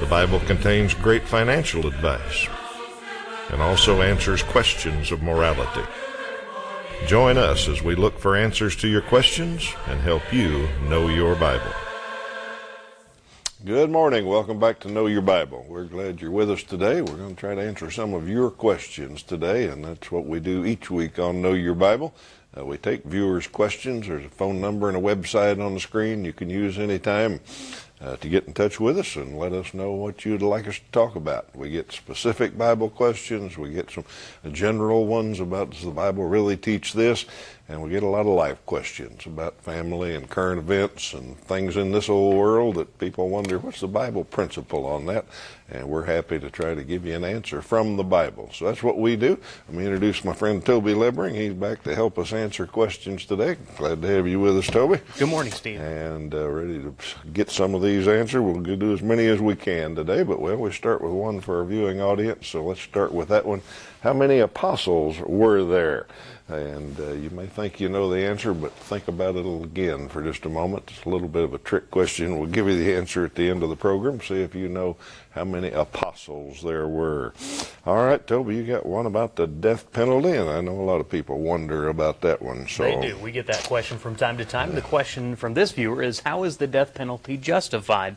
The Bible contains great financial advice and also answers questions of morality. Join us as we look for answers to your questions and help you know your Bible. Good morning. Welcome back to Know Your Bible. We're glad you're with us today. We're going to try to answer some of your questions today, and that's what we do each week on Know Your Bible. Uh, we take viewers' questions. There's a phone number and a website on the screen you can use anytime uh, to get in touch with us and let us know what you'd like us to talk about. We get specific Bible questions, we get some general ones about does the Bible really teach this, and we get a lot of life questions about family and current events and things in this old world that people wonder what's the Bible principle on that, and we're happy to try to give you an answer from the Bible. So that's what we do. Let me introduce my friend Toby Lebring. He's back to help us answer questions today. Glad to have you with us, Toby. Good morning, Steve. And uh, ready to get some of these answered. We'll do as many as we can today, but well, we start with one for our viewing audience. So let's start with that one. How many apostles were there? And uh, you may think you know the answer, but think about it again for just a moment. It's a little bit of a trick question. We'll give you the answer at the end of the program. See if you know how many apostles there were. All right, Toby, you got one about the death penalty, and I know a lot of people wonder about that one. So they do. We get that question from time to time. The question from this viewer is, how is the death penalty justified?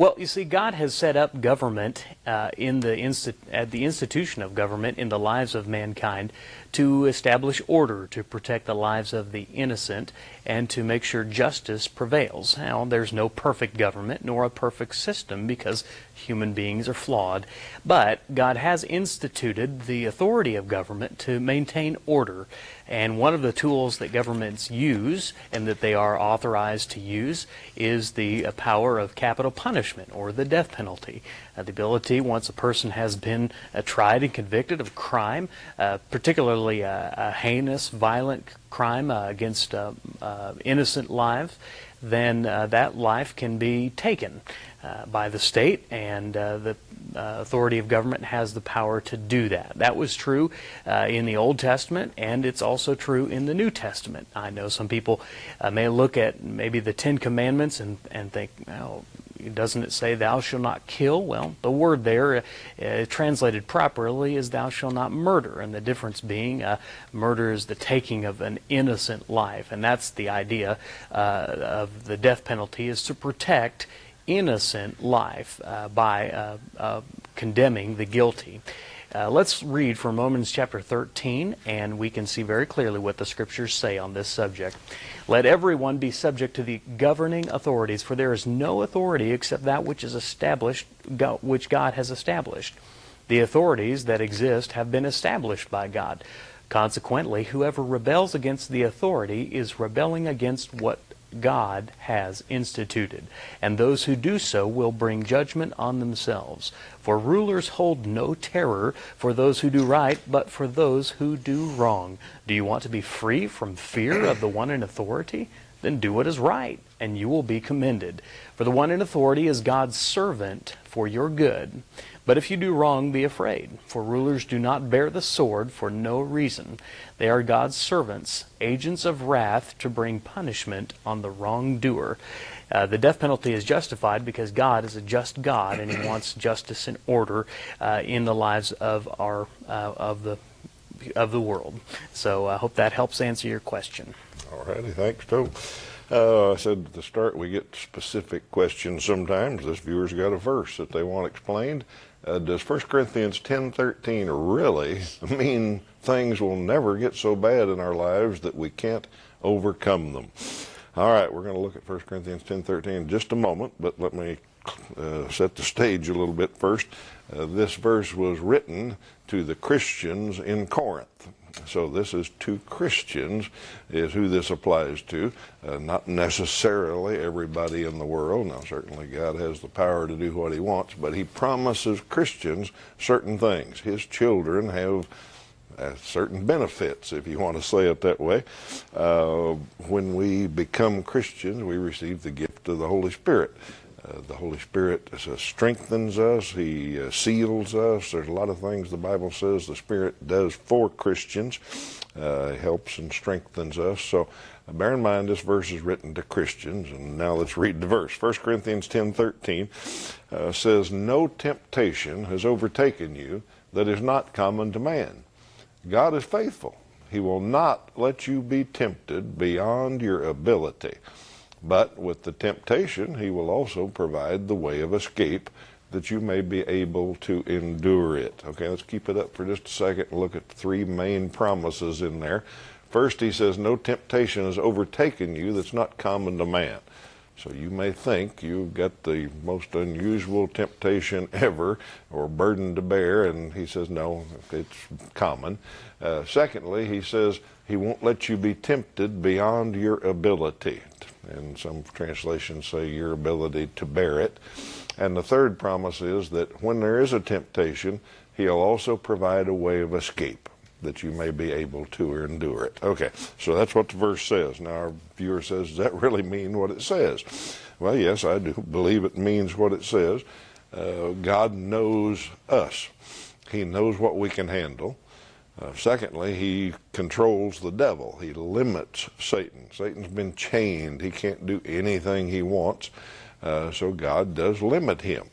Well, you see, God has set up government uh, in the insti- at the institution of government in the lives of mankind to establish order, to protect the lives of the innocent, and to make sure justice prevails. Now, there's no perfect government nor a perfect system because human beings are flawed, but God has instituted the authority of government to maintain order. And one of the tools that governments use and that they are authorized to use is the uh, power of capital punishment or the death penalty. Uh, the ability, once a person has been uh, tried and convicted of crime, uh, particularly a, heinous, violent crime uh, against uh, innocent lives, then that life can be taken by the state, and the authority of government has the power to do that. That was true in the Old Testament, and it's also true in the New Testament. I know some people may look at maybe the Ten Commandments and, and think, well, doesn't it say thou shalt not kill? Well, the word there, uh, translated properly, is thou shalt not murder. And the difference being, uh, murder is the taking of an innocent life. And that's the idea uh, of the death penalty, is to protect innocent life uh, by uh, uh, condemning the guilty. Uh, let's read from Romans chapter 13, and we can see very clearly what the scriptures say on this subject. Let everyone be subject to the governing authorities, for there is no authority except that which is established, which God has established. The authorities that exist have been established by God. Consequently, whoever rebels against the authority is rebelling against what God has instituted, and those who do so will bring judgment on themselves. For rulers hold no terror for those who do right, but for those who do wrong. Do you want to be free from fear of the one in authority? Then do what is right, and you will be commended. For the one in authority is God's servant for your good. But if you do wrong, be afraid, for rulers do not bear the sword for no reason. They are God's servants, agents of wrath to bring punishment on the wrongdoer. Uh, the death penalty is justified because God is a just God and He wants justice and order uh, in the lives of our uh, of the of the world. So I hope that helps answer your question. All righty, thanks, Joe. Uh, I said at the start we get specific questions sometimes. This viewer's got a verse that they want explained. Uh, does 1 Corinthians 10:13 really mean things will never get so bad in our lives that we can't overcome them? All right, we're going to look at 1 Corinthians 10:13 in just a moment, but let me uh, set the stage a little bit first. Uh, this verse was written to the Christians in Corinth. So this is to Christians, is who this applies to. Uh, not necessarily everybody in the world. Now, certainly God has the power to do what He wants, but He promises Christians certain things. His children have uh, certain benefits, if you want to say it that way. Uh, when we become Christians, we receive the gift of the Holy Spirit. Uh, the Holy Spirit uh, strengthens us, He uh, seals us. There's a lot of things the Bible says the Spirit does for Christians, uh, helps and strengthens us. So uh, bear in mind this verse is written to Christians. And now let's read the verse. 1 Corinthians 10 13 uh, says, No temptation has overtaken you that is not common to man. God is faithful. He will not let you be tempted beyond your ability. But with the temptation, he will also provide the way of escape that you may be able to endure it. Okay, let's keep it up for just a second and look at three main promises in there. First, he says, No temptation has overtaken you that's not common to man. So you may think you've got the most unusual temptation ever or burden to bear, and he says, No, it's common. Uh, secondly, he says, He won't let you be tempted beyond your ability and some translations say your ability to bear it. And the third promise is that when there is a temptation, he'll also provide a way of escape that you may be able to endure it. Okay, so that's what the verse says. Now, our viewer says, Does that really mean what it says? Well, yes, I do believe it means what it says. Uh, God knows us, He knows what we can handle. Uh, secondly, he controls the devil. He limits Satan. Satan's been chained. He can't do anything he wants. Uh, so God does limit him.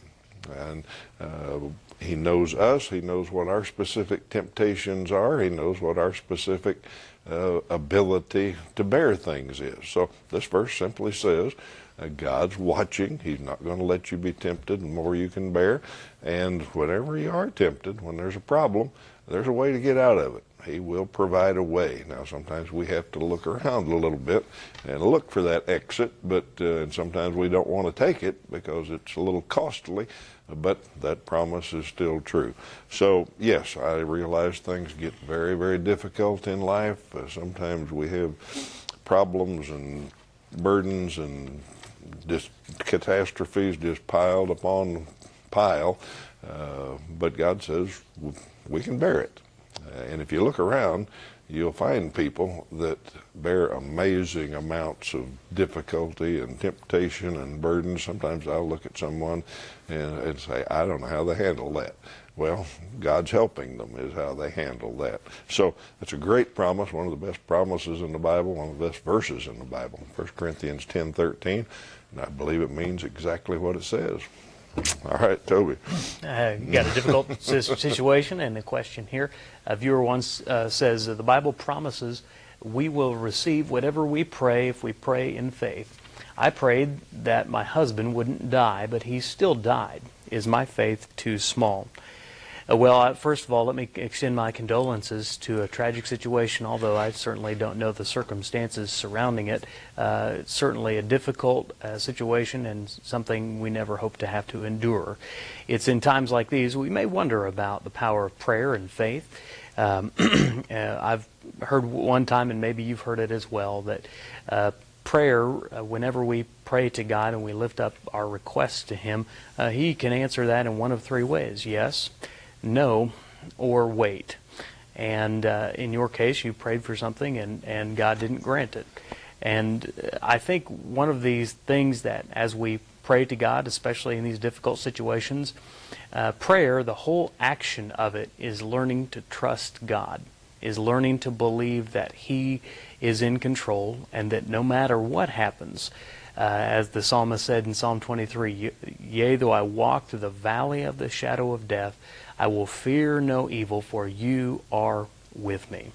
And uh, he knows us. He knows what our specific temptations are. He knows what our specific uh, ability to bear things is. So this verse simply says, uh, God's watching. He's not going to let you be tempted the more you can bear. And whenever you are tempted, when there's a problem, there's a way to get out of it. He will provide a way. Now, sometimes we have to look around a little bit and look for that exit, but uh, and sometimes we don't want to take it because it's a little costly. But that promise is still true. So, yes, I realize things get very, very difficult in life. Uh, sometimes we have problems and burdens and just catastrophes just piled upon pile. Uh, but God says we can bear it. Uh, and if you look around, you'll find people that bear amazing amounts of difficulty and temptation and burden. Sometimes I'll look at someone and, and, say, I don't know how they handle that. Well, God's helping them is how they handle that. So it's a great promise, one of the best promises in the Bible, one of the best verses in the Bible, 1 Corinthians 10, 13. And I believe it means exactly what it says. All right, Toby. Uh, got a difficult situation and a question here. A viewer once uh, says the Bible promises we will receive whatever we pray if we pray in faith. I prayed that my husband wouldn't die, but he still died. Is my faith too small? Uh, well, uh, first of all, let me extend my condolences to a tragic situation, although I certainly don't know the circumstances surrounding it. Uh, it's certainly a difficult uh, situation and something we never hope to have to endure. It's in times like these we may wonder about the power of prayer and faith. Um, uh, I've heard one time, and maybe you've heard it as well, that uh, prayer, whenever we pray to God and we lift up our requests to Him, He can answer that in one of three ways. Yes no or wait. And uh, in your case, you prayed for something and, and God didn't grant it. And uh, I think one of these things that as we pray to God, especially in these difficult situations, uh, prayer, the whole action of it is learning to trust God, is learning to believe that He is in control and that no matter what happens, uh, as the psalmist said in Psalm 23, Yea, though I walk through the valley of the shadow of death, I will fear no evil, for you are with me.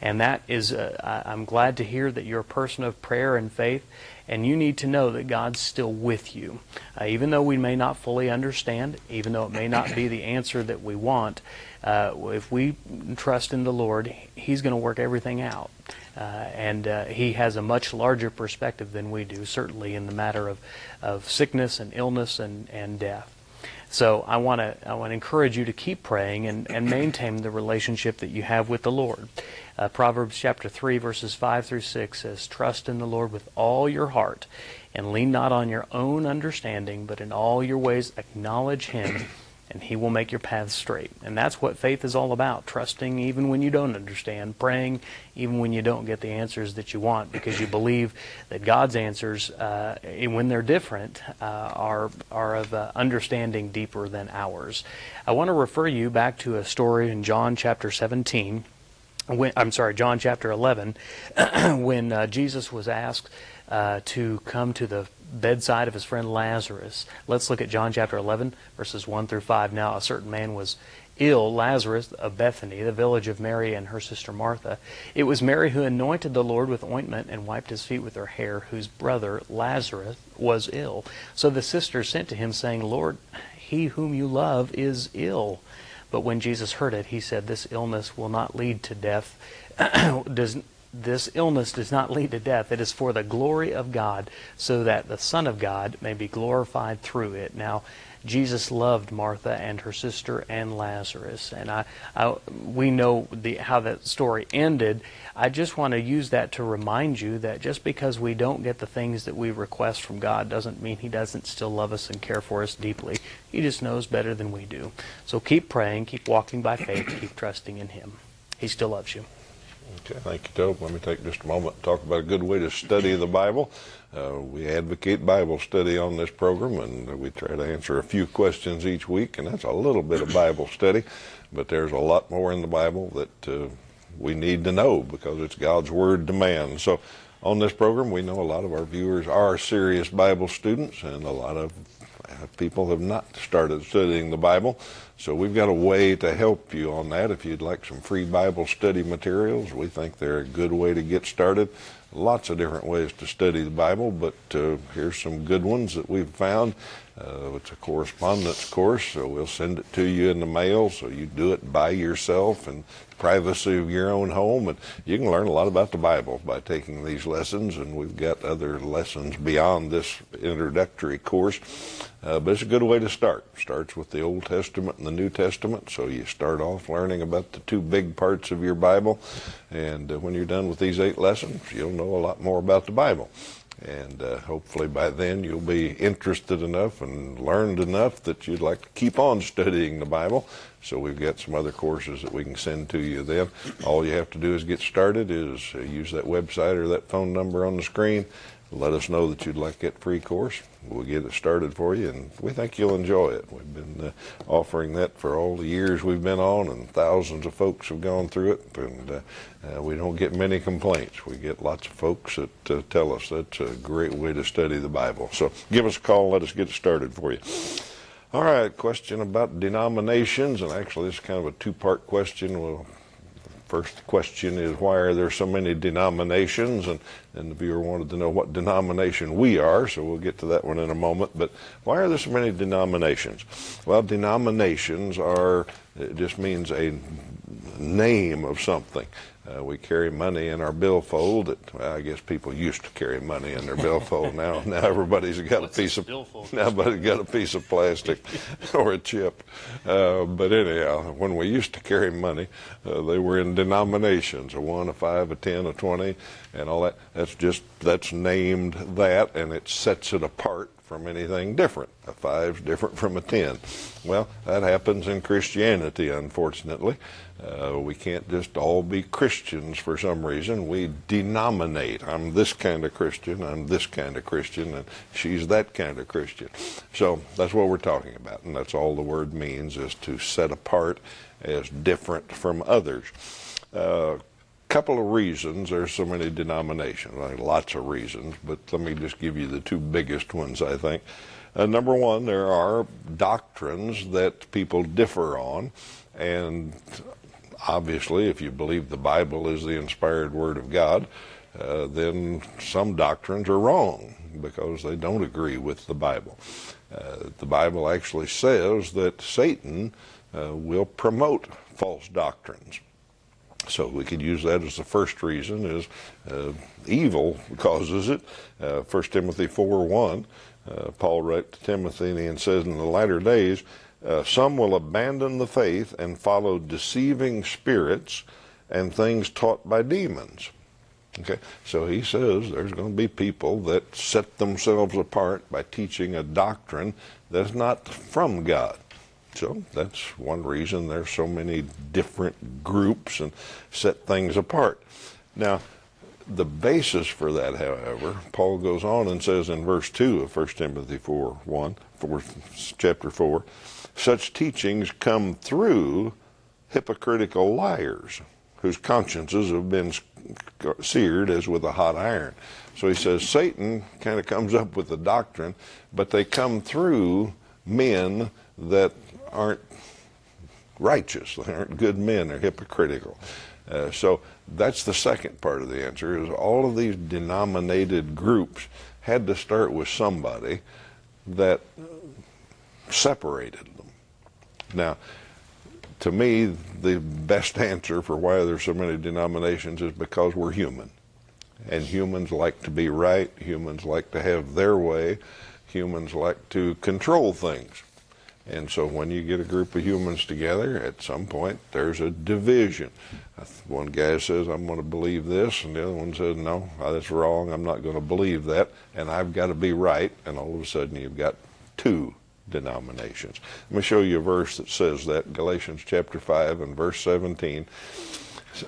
And that is, uh, I'm glad to hear that you're a person of prayer and faith, and you need to know that God's still with you. Uh, even though we may not fully understand, even though it may not be the answer that we want, uh, if we trust in the Lord, He's going to work everything out. Uh, and uh, He has a much larger perspective than we do, certainly in the matter of, of sickness and illness and, and death. So I want to I want to encourage you to keep praying and, and maintain the relationship that you have with the Lord. Uh, Proverbs chapter 3 verses 5 through 6 says, Trust in the Lord with all your heart and lean not on your own understanding, but in all your ways acknowledge him and He will make your path straight. And that's what faith is all about trusting even when you don't understand, praying even when you don't get the answers that you want, because you believe that God's answers, uh, when they're different, uh, are, are of uh, understanding deeper than ours. I want to refer you back to a story in John chapter 17. When, I'm sorry, John chapter 11, when uh, Jesus was asked uh, to come to the bedside of his friend Lazarus. Let's look at John chapter 11, verses 1 through 5. Now, a certain man was ill, Lazarus of Bethany, the village of Mary and her sister Martha. It was Mary who anointed the Lord with ointment and wiped his feet with her hair, whose brother Lazarus was ill. So the sisters sent to him, saying, Lord, he whom you love is ill. But when Jesus heard it, he said, This illness will not lead to death. Does this illness does not lead to death. It is for the glory of God, so that the Son of God may be glorified through it. Now, Jesus loved Martha and her sister and Lazarus, and I, I we know the, how that story ended. I just want to use that to remind you that just because we don't get the things that we request from God doesn't mean He doesn't still love us and care for us deeply. He just knows better than we do. So keep praying, keep walking by faith, keep trusting in Him. He still loves you. Okay, thank you, Tobe. Let me take just a moment and talk about a good way to study the Bible. Uh, we advocate Bible study on this program, and we try to answer a few questions each week, and that's a little bit of Bible study, but there's a lot more in the Bible that uh, we need to know because it's God's Word demands. So, on this program, we know a lot of our viewers are serious Bible students, and a lot of people have not started studying the Bible. So we've got a way to help you on that. If you'd like some free Bible study materials, we think they're a good way to get started. Lots of different ways to study the Bible, but uh, here's some good ones that we've found. Uh, it's a correspondence course, so we'll send it to you in the mail so you do it by yourself and privacy of your own home. And you can learn a lot about the Bible by taking these lessons. And we've got other lessons beyond this introductory course. Uh, but it's a good way to start. Starts with the Old Testament and the New Testament. So you start off learning about the two big parts of your Bible. And uh, when you're done with these eight lessons, you'll know a lot more about the Bible. And uh, hopefully by then you'll be interested enough and learned enough that you'd like to keep on studying the Bible. So we've got some other courses that we can send to you then. All you have to do is get started is uh, use that website or that phone number on the screen let us know that you'd like that free course. We'll get it started for you, and we think you'll enjoy it. We've been uh, offering that for all the years we've been on, and thousands of folks have gone through it, and uh, uh, we don't get many complaints. We get lots of folks that uh, tell us that's a great way to study the Bible. So give us a call, let us get it started for you. All right, question about denominations, and actually, this is kind of a two part question. We'll First question is why are there so many denominations? And, and the viewer wanted to know what denomination we are, so we'll get to that one in a moment. But why are there so many denominations? Well, denominations are, it just means a name of something. Uh, we carry money in our billfold. That well, I guess people used to carry money in their billfold. now, now everybody's got What's a piece of billfold? now got a piece of plastic or a chip. Uh, but anyhow, when we used to carry money, uh, they were in denominations: a one, a five, a ten, a twenty, and all that. That's just that's named that, and it sets it apart from anything different. A five's different from a ten. Well, that happens in Christianity, unfortunately. Uh, we can't just all be Christians for some reason. We denominate. I'm this kind of Christian, I'm this kind of Christian, and she's that kind of Christian. So that's what we're talking about, and that's all the word means is to set apart as different from others. Uh, couple of reasons there's so many denominations. Lots of reasons, but let me just give you the two biggest ones, I think. Uh, number one, there are doctrines that people differ on, and obviously, if you believe the Bible is the inspired Word of God, uh, then some doctrines are wrong because they don't agree with the Bible. Uh, the Bible actually says that Satan uh, will promote false doctrines. So we could use that as the first reason is uh, evil causes it. Uh, 1 Timothy 4 1, uh, Paul wrote to Timothy and says, In the latter days, uh, some will abandon the faith and follow deceiving spirits and things taught by demons. Okay, so he says there's going to be people that set themselves apart by teaching a doctrine that's not from God. So that's one reason there's so many different groups and set things apart. Now, the basis for that, however, Paul goes on and says in verse 2 of 1 Timothy 4 1, 4, chapter 4, such teachings come through hypocritical liars whose consciences have been seared as with a hot iron. So he says Satan kind of comes up with the doctrine, but they come through men that aren't righteous. They aren't good men. They're hypocritical. Uh, so that's the second part of the answer is all of these denominated groups had to start with somebody that separated them. Now, to me, the best answer for why there's so many denominations is because we're human. And humans like to be right, humans like to have their way, humans like to control things. And so when you get a group of humans together, at some point there's a division. One guy says, I'm going to believe this, and the other one says, No, that's wrong. I'm not going to believe that, and I've got to be right. And all of a sudden you've got two denominations. Let me show you a verse that says that Galatians chapter 5 and verse 17.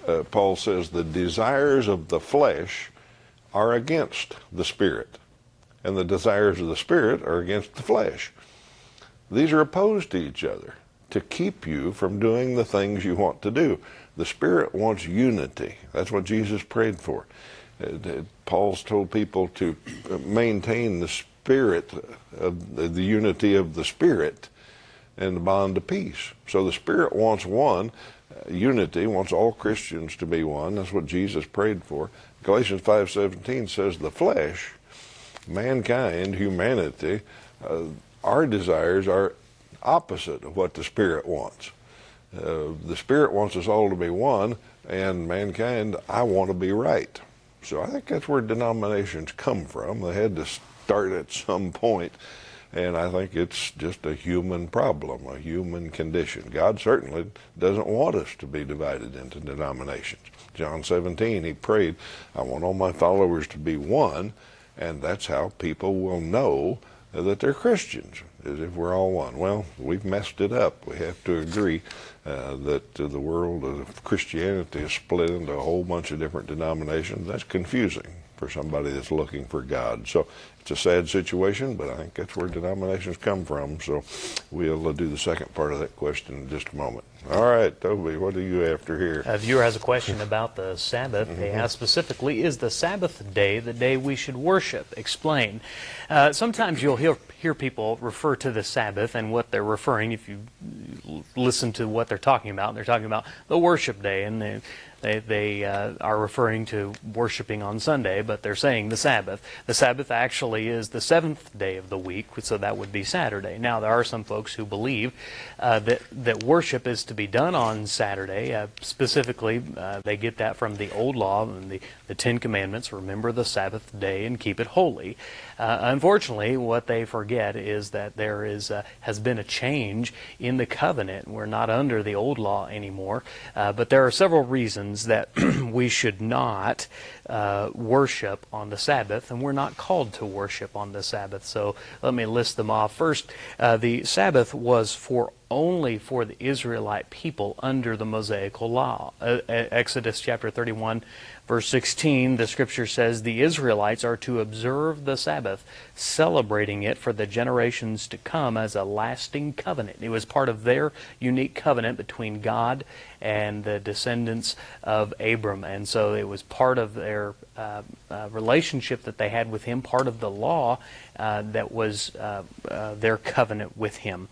Uh, Paul says, The desires of the flesh are against the Spirit, and the desires of the Spirit are against the flesh. These are opposed to each other to keep you from doing the things you want to do. The Spirit wants unity. That's what Jesus prayed for. Uh, Paul's told people to maintain the spirit of the unity of the Spirit and the bond of peace. So the Spirit wants one, uh, unity, wants all Christians to be one. That's what Jesus prayed for. Galatians 5.17 says the flesh, mankind, humanity, uh, our desires are opposite of what the Spirit wants. Uh, the Spirit wants us all to be one, and mankind, I want to be right. So I think that's where denominations come from. They had to start at some point, and I think it's just a human problem, a human condition. God certainly doesn't want us to be divided into denominations. John 17, he prayed, I want all my followers to be one, and that's how people will know that they're Christians, as if we're all one. Well, we've messed it up. We have to agree uh, that uh, the world of Christianity is split into a whole bunch of different denominations. That's confusing for somebody that's looking for God. So it's a sad situation, but I think that's where denominations come from. So we'll uh, do the second part of that question in just a moment. All right, Toby, what are you after here? A viewer has a question about the Sabbath. Mm-hmm. They ask specifically, is the Sabbath day the day we should worship? Explain. Uh, sometimes you'll hear, hear people refer to the Sabbath and what they're referring, if you listen to what they're talking about, they're talking about the worship day, and they, they, they uh, are referring to worshiping on Sunday, but they're saying the Sabbath. The Sabbath actually is the seventh day of the week, so that would be Saturday. Now, there are some folks who believe uh, that, that worship is to be done on Saturday. Uh, specifically, uh, they get that from the Old Law and the, the Ten Commandments remember the Sabbath day and keep it holy. Uh, unfortunately, what they forget is that there is uh, has been a change in the covenant. We're not under the old law anymore, uh, but there are several reasons that we should not uh, worship on the Sabbath, and we're not called to worship on the Sabbath. So let me list them off. First, uh, the Sabbath was for only for the Israelite people under the Mosaical law. Uh, Exodus chapter 31 Verse 16, the scripture says, The Israelites are to observe the Sabbath, celebrating it for the generations to come as a lasting covenant. It was part of their unique covenant between God and the descendants of Abram. And so it was part of their uh, uh, relationship that they had with him, part of the law uh, that was uh, uh, their covenant with him.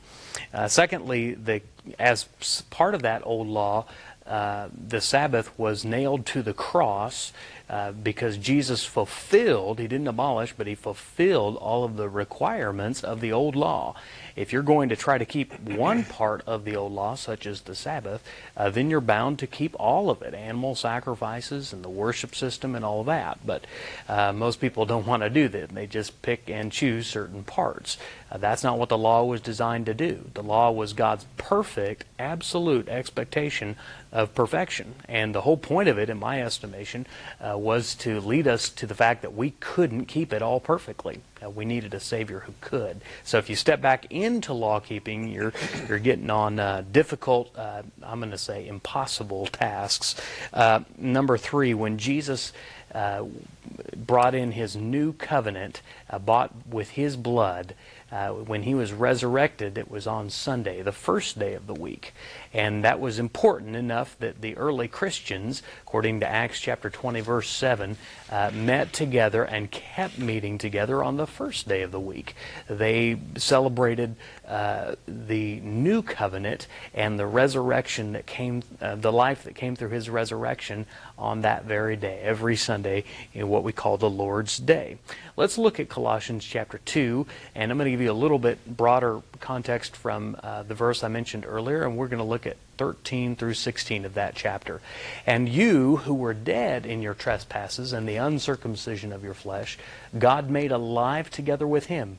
Uh, secondly, the, as part of that old law, uh, the Sabbath was nailed to the cross uh, because Jesus fulfilled, he didn't abolish, but he fulfilled all of the requirements of the old law. If you're going to try to keep one part of the old law, such as the Sabbath, uh, then you're bound to keep all of it animal sacrifices and the worship system and all that. But uh, most people don't want to do that. They just pick and choose certain parts. Uh, that's not what the law was designed to do. The law was God's perfect, absolute expectation of perfection. And the whole point of it, in my estimation, uh, was to lead us to the fact that we couldn't keep it all perfectly. Uh, we needed a Savior who could. So if you step back into law keeping, you're, you're getting on uh, difficult, uh, I'm going to say impossible tasks. Uh, number three, when Jesus uh, brought in his new covenant, bought with his blood, uh, when he was resurrected, it was on Sunday, the first day of the week. And that was important enough that the early Christians, according to Acts chapter 20, verse 7, uh, met together and kept meeting together on the first day of the week. They celebrated uh, the new covenant and the resurrection that came, uh, the life that came through his resurrection on that very day, every Sunday in what we call the Lord's Day. Let's look at Colossians chapter 2, and I'm going to give you a little bit broader context from uh, the verse I mentioned earlier, and we're going to look at 13 through 16 of that chapter. And you who were dead in your trespasses and the uncircumcision of your flesh, God made alive together with him,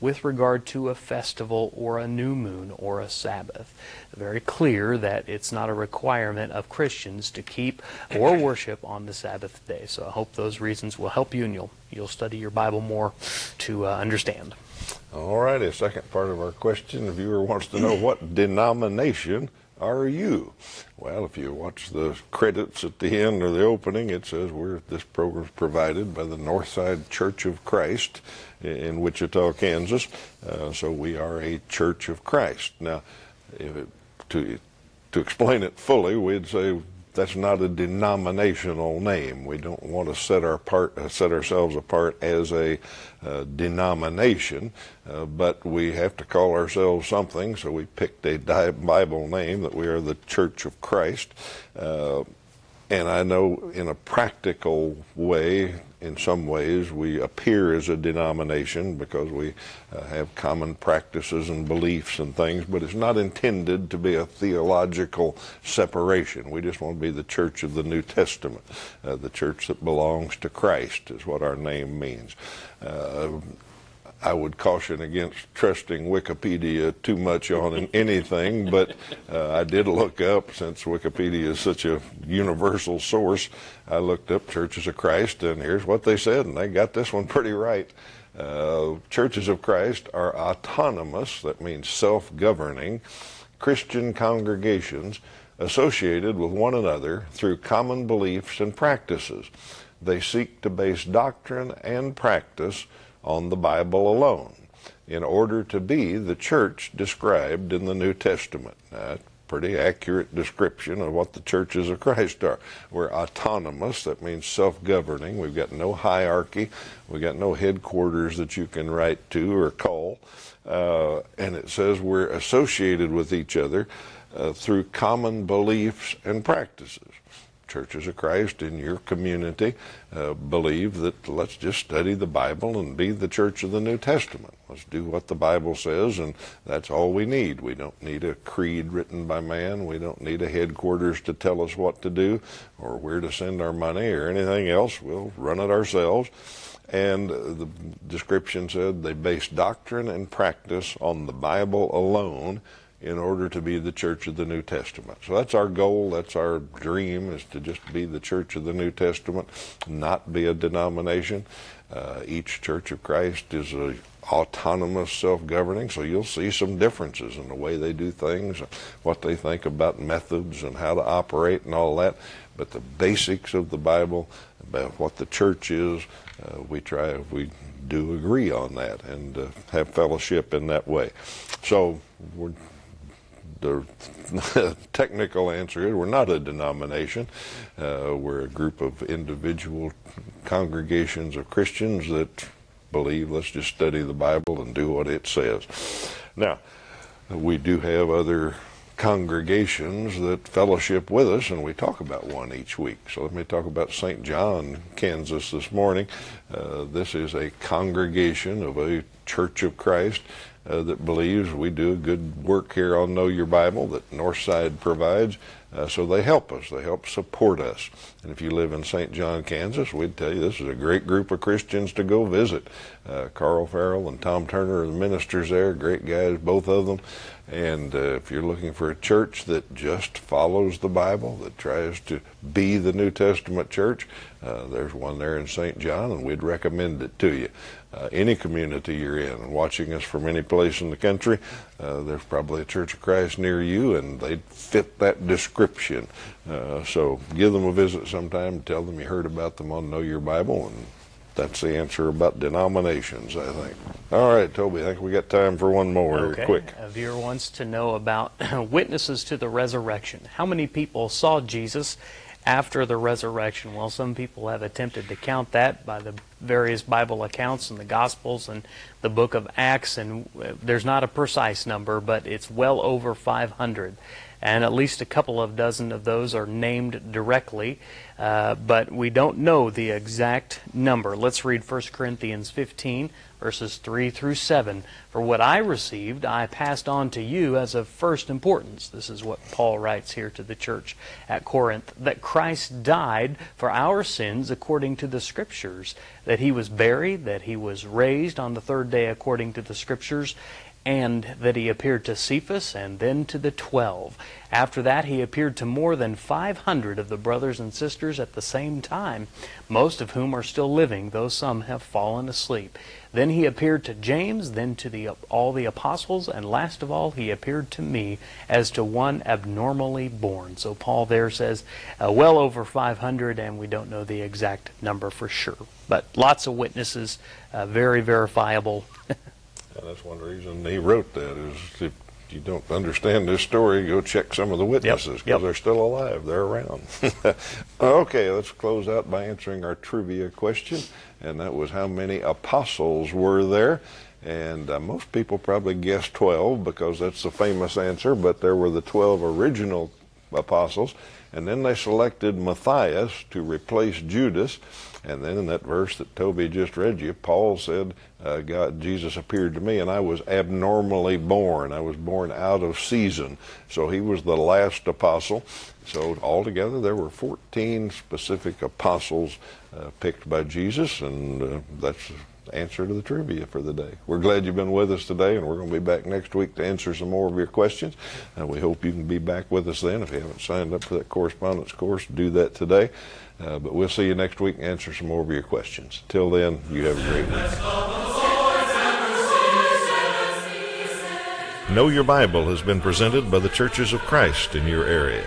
with regard to a festival or a new moon or a Sabbath. Very clear that it's not a requirement of Christians to keep or worship on the Sabbath day. So I hope those reasons will help you and you'll you'll study your Bible more to uh, understand. All righty, second part of our question. The viewer wants to know what denomination are you? Well, if you watch the credits at the end or the opening, it says we're this program is provided by the Northside Church of Christ in Wichita, Kansas. Uh, so we are a Church of Christ. Now, it, to to explain it fully, we'd say that's not a denominational name. We don't want to set our part, uh, set ourselves apart as a uh, denomination, uh, but we have to call ourselves something. So we picked a Bible name that we are the Church of Christ. Uh, and I know in a practical way, in some ways, we appear as a denomination because we uh, have common practices and beliefs and things, but it's not intended to be a theological separation. We just want to be the church of the New Testament. Uh, the church that belongs to Christ is what our name means. Uh, I would caution against trusting Wikipedia too much on anything, but uh, I did look up, since Wikipedia is such a universal source, I looked up Churches of Christ, and here's what they said, and they got this one pretty right. Uh, Churches of Christ are autonomous, that means self governing, Christian congregations associated with one another through common beliefs and practices. They seek to base doctrine and practice on the Bible alone in order to be the church described in the New Testament. Now, pretty accurate description of what the churches of Christ are. We're autonomous, that means self governing. We've got no hierarchy, we've got no headquarters that you can write to or call. Uh, and it says we're associated with each other uh, through common beliefs and practices churches of Christ in your community uh, believe that let's just study the Bible and be the church of the New Testament. Let's do what the Bible says, and that's all we need. We don't need a creed written by man. We don't need a headquarters to tell us what to do or where to send our money or anything else. We'll run it ourselves. And the description said they base doctrine and practice on the Bible alone in order to be the church of the New Testament. So that's our goal, that's our dream, is to just be the church of the New Testament, not be a denomination. Uh, each Church of Christ is a autonomous, self-governing, so you'll see some differences in the way they do things, what they think about methods and how to operate and all that. but the basics of the Bible, about what the church is, uh, we try, we do agree on that and uh, have fellowship in that way. So the technical answer is we're not a denomination. Uh, we're a group of individual congregations of Christians that believe let's just study the Bible and do what it says. Now, we do have other congregations that fellowship with us, and we talk about one each week. So let me talk about St. John, Kansas this morning. Uh, this is a congregation of a Church of Christ uh, that believes we do good work here on Know Your Bible that Northside provides. Uh, so they help us. They help support us. And if you live in St. John, Kansas, we'd tell you this is a great group of Christians to go visit. Uh, Carl Farrell and Tom Turner are the ministers there. Great guys, both of them. And uh, if you're looking for a church that just follows the Bible, that tries to be the New Testament church, uh, there's one there in St. John, and we'd recommend it to you. Uh, any community you're in, and watching us from any place in the country, uh, there's probably a Church of Christ near you, and they fit that description. Uh, so give them a visit sometime. Tell them you heard about them on Know Your Bible, and that's the answer about denominations, I think. All right, Toby, I think we got time for one more. Okay. Quick. A viewer wants to know about witnesses to the resurrection. How many people saw Jesus after the resurrection? Well, some people have attempted to count that by the various Bible accounts and the Gospels and the book of Acts, and uh, there's not a precise number, but it's well over 500 and at least a couple of dozen of those are named directly, uh, but we don't know the exact number. Let's read 1 Corinthians 15, verses 3 through 7. For what I received, I passed on to you as of first importance. This is what Paul writes here to the church at Corinth that Christ died for our sins according to the Scriptures, that he was buried, that he was raised on the third day according to the Scriptures and that he appeared to Cephas and then to the twelve. After that, he appeared to more than 500 of the brothers and sisters at the same time, most of whom are still living, though some have fallen asleep. Then he appeared to James, then to the, all the apostles, and last of all, he appeared to me as to one abnormally born. So Paul there says uh, well over 500, and we don't know the exact number for sure. But lots of witnesses, uh, very verifiable. And that's one reason he wrote that is if you don't understand this story, go check some of the witnesses because yep. they're still alive. They're around. okay, let's close out by answering our trivia question, and that was how many apostles were there? And uh, most people probably guessed 12 because that's the famous answer, but there were the 12 original apostles, and then they selected Matthias to replace Judas. And then in that verse that Toby just read you, Paul said, uh, God, Jesus appeared to me, and I was abnormally born. I was born out of season. So he was the last apostle. So altogether, there were 14 specific apostles uh, picked by Jesus, and uh, that's answer to the trivia for the day. We're glad you've been with us today, and we're going to be back next week to answer some more of your questions. And we hope you can be back with us then. If you haven't signed up for that correspondence course, do that today. Uh, but we'll see you next week and answer some more of your questions. Till then, you have a great week. Know Your Bible has been presented by the Churches of Christ in your area.